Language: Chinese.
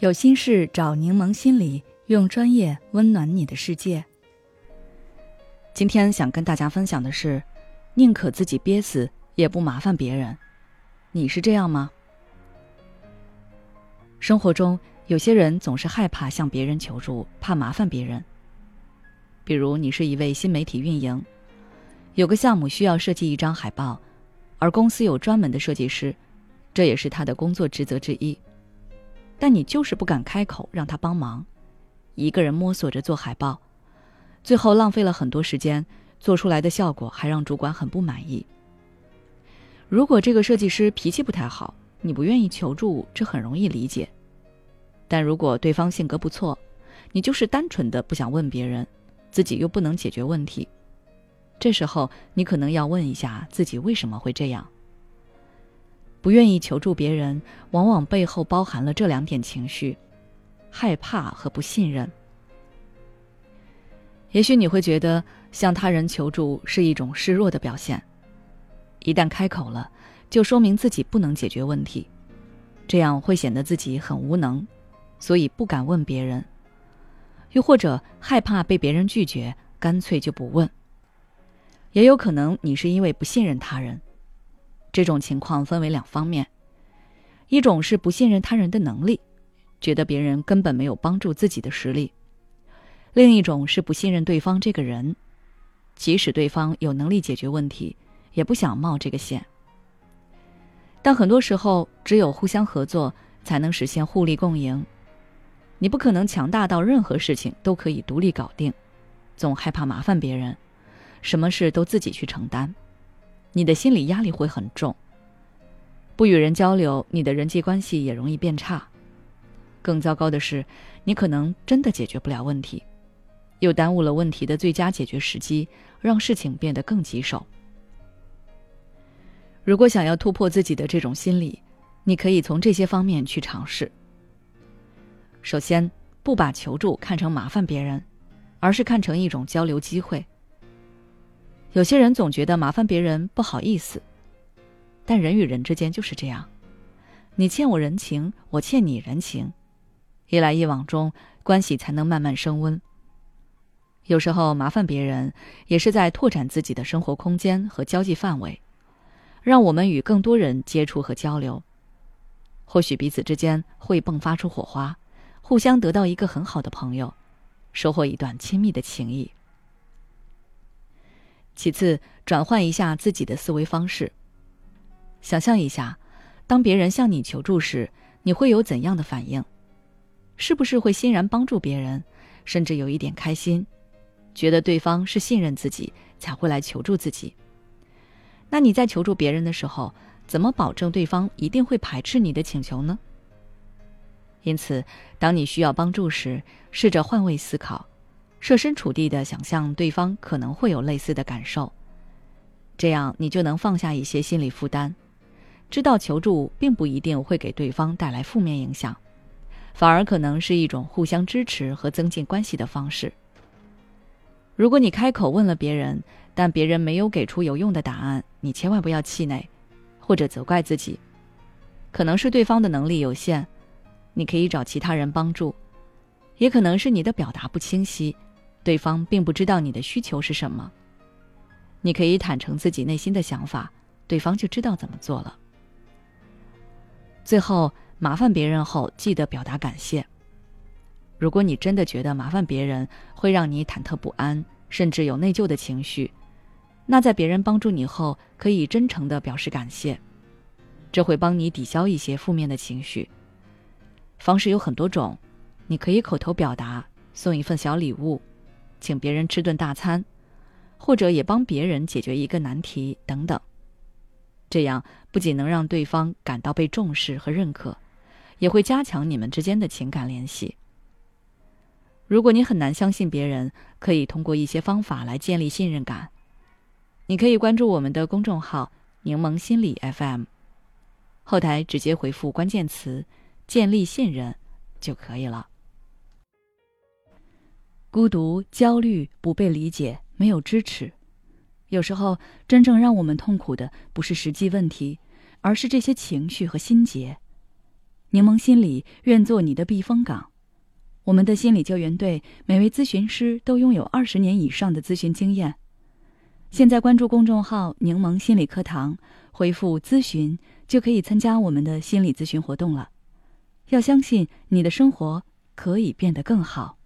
有心事找柠檬心理，用专业温暖你的世界。今天想跟大家分享的是，宁可自己憋死，也不麻烦别人。你是这样吗？生活中有些人总是害怕向别人求助，怕麻烦别人。比如你是一位新媒体运营，有个项目需要设计一张海报，而公司有专门的设计师，这也是他的工作职责之一。但你就是不敢开口让他帮忙，一个人摸索着做海报，最后浪费了很多时间，做出来的效果还让主管很不满意。如果这个设计师脾气不太好，你不愿意求助，这很容易理解。但如果对方性格不错，你就是单纯的不想问别人，自己又不能解决问题，这时候你可能要问一下自己为什么会这样。不愿意求助别人，往往背后包含了这两点情绪：害怕和不信任。也许你会觉得向他人求助是一种示弱的表现，一旦开口了，就说明自己不能解决问题，这样会显得自己很无能，所以不敢问别人。又或者害怕被别人拒绝，干脆就不问。也有可能你是因为不信任他人。这种情况分为两方面，一种是不信任他人的能力，觉得别人根本没有帮助自己的实力；另一种是不信任对方这个人，即使对方有能力解决问题，也不想冒这个险。但很多时候，只有互相合作，才能实现互利共赢。你不可能强大到任何事情都可以独立搞定，总害怕麻烦别人，什么事都自己去承担。你的心理压力会很重，不与人交流，你的人际关系也容易变差。更糟糕的是，你可能真的解决不了问题，又耽误了问题的最佳解决时机，让事情变得更棘手。如果想要突破自己的这种心理，你可以从这些方面去尝试。首先，不把求助看成麻烦别人，而是看成一种交流机会。有些人总觉得麻烦别人不好意思，但人与人之间就是这样，你欠我人情，我欠你人情，一来一往中，关系才能慢慢升温。有时候麻烦别人，也是在拓展自己的生活空间和交际范围，让我们与更多人接触和交流，或许彼此之间会迸发出火花，互相得到一个很好的朋友，收获一段亲密的情谊。其次，转换一下自己的思维方式。想象一下，当别人向你求助时，你会有怎样的反应？是不是会欣然帮助别人，甚至有一点开心，觉得对方是信任自己才会来求助自己？那你在求助别人的时候，怎么保证对方一定会排斥你的请求呢？因此，当你需要帮助时，试着换位思考。设身处地的想象对方可能会有类似的感受，这样你就能放下一些心理负担，知道求助并不一定会给对方带来负面影响，反而可能是一种互相支持和增进关系的方式。如果你开口问了别人，但别人没有给出有用的答案，你千万不要气馁，或者责怪自己，可能是对方的能力有限，你可以找其他人帮助，也可能是你的表达不清晰。对方并不知道你的需求是什么，你可以坦诚自己内心的想法，对方就知道怎么做了。最后，麻烦别人后记得表达感谢。如果你真的觉得麻烦别人会让你忐忑不安，甚至有内疚的情绪，那在别人帮助你后，可以真诚的表示感谢，这会帮你抵消一些负面的情绪。方式有很多种，你可以口头表达，送一份小礼物。请别人吃顿大餐，或者也帮别人解决一个难题等等，这样不仅能让对方感到被重视和认可，也会加强你们之间的情感联系。如果你很难相信别人，可以通过一些方法来建立信任感。你可以关注我们的公众号“柠檬心理 FM”，后台直接回复关键词“建立信任”就可以了。孤独、焦虑、不被理解、没有支持，有时候真正让我们痛苦的不是实际问题，而是这些情绪和心结。柠檬心理愿做你的避风港。我们的心理救援队每位咨询师都拥有二十年以上的咨询经验。现在关注公众号“柠檬心理课堂”，回复“咨询”就可以参加我们的心理咨询活动了。要相信你的生活可以变得更好。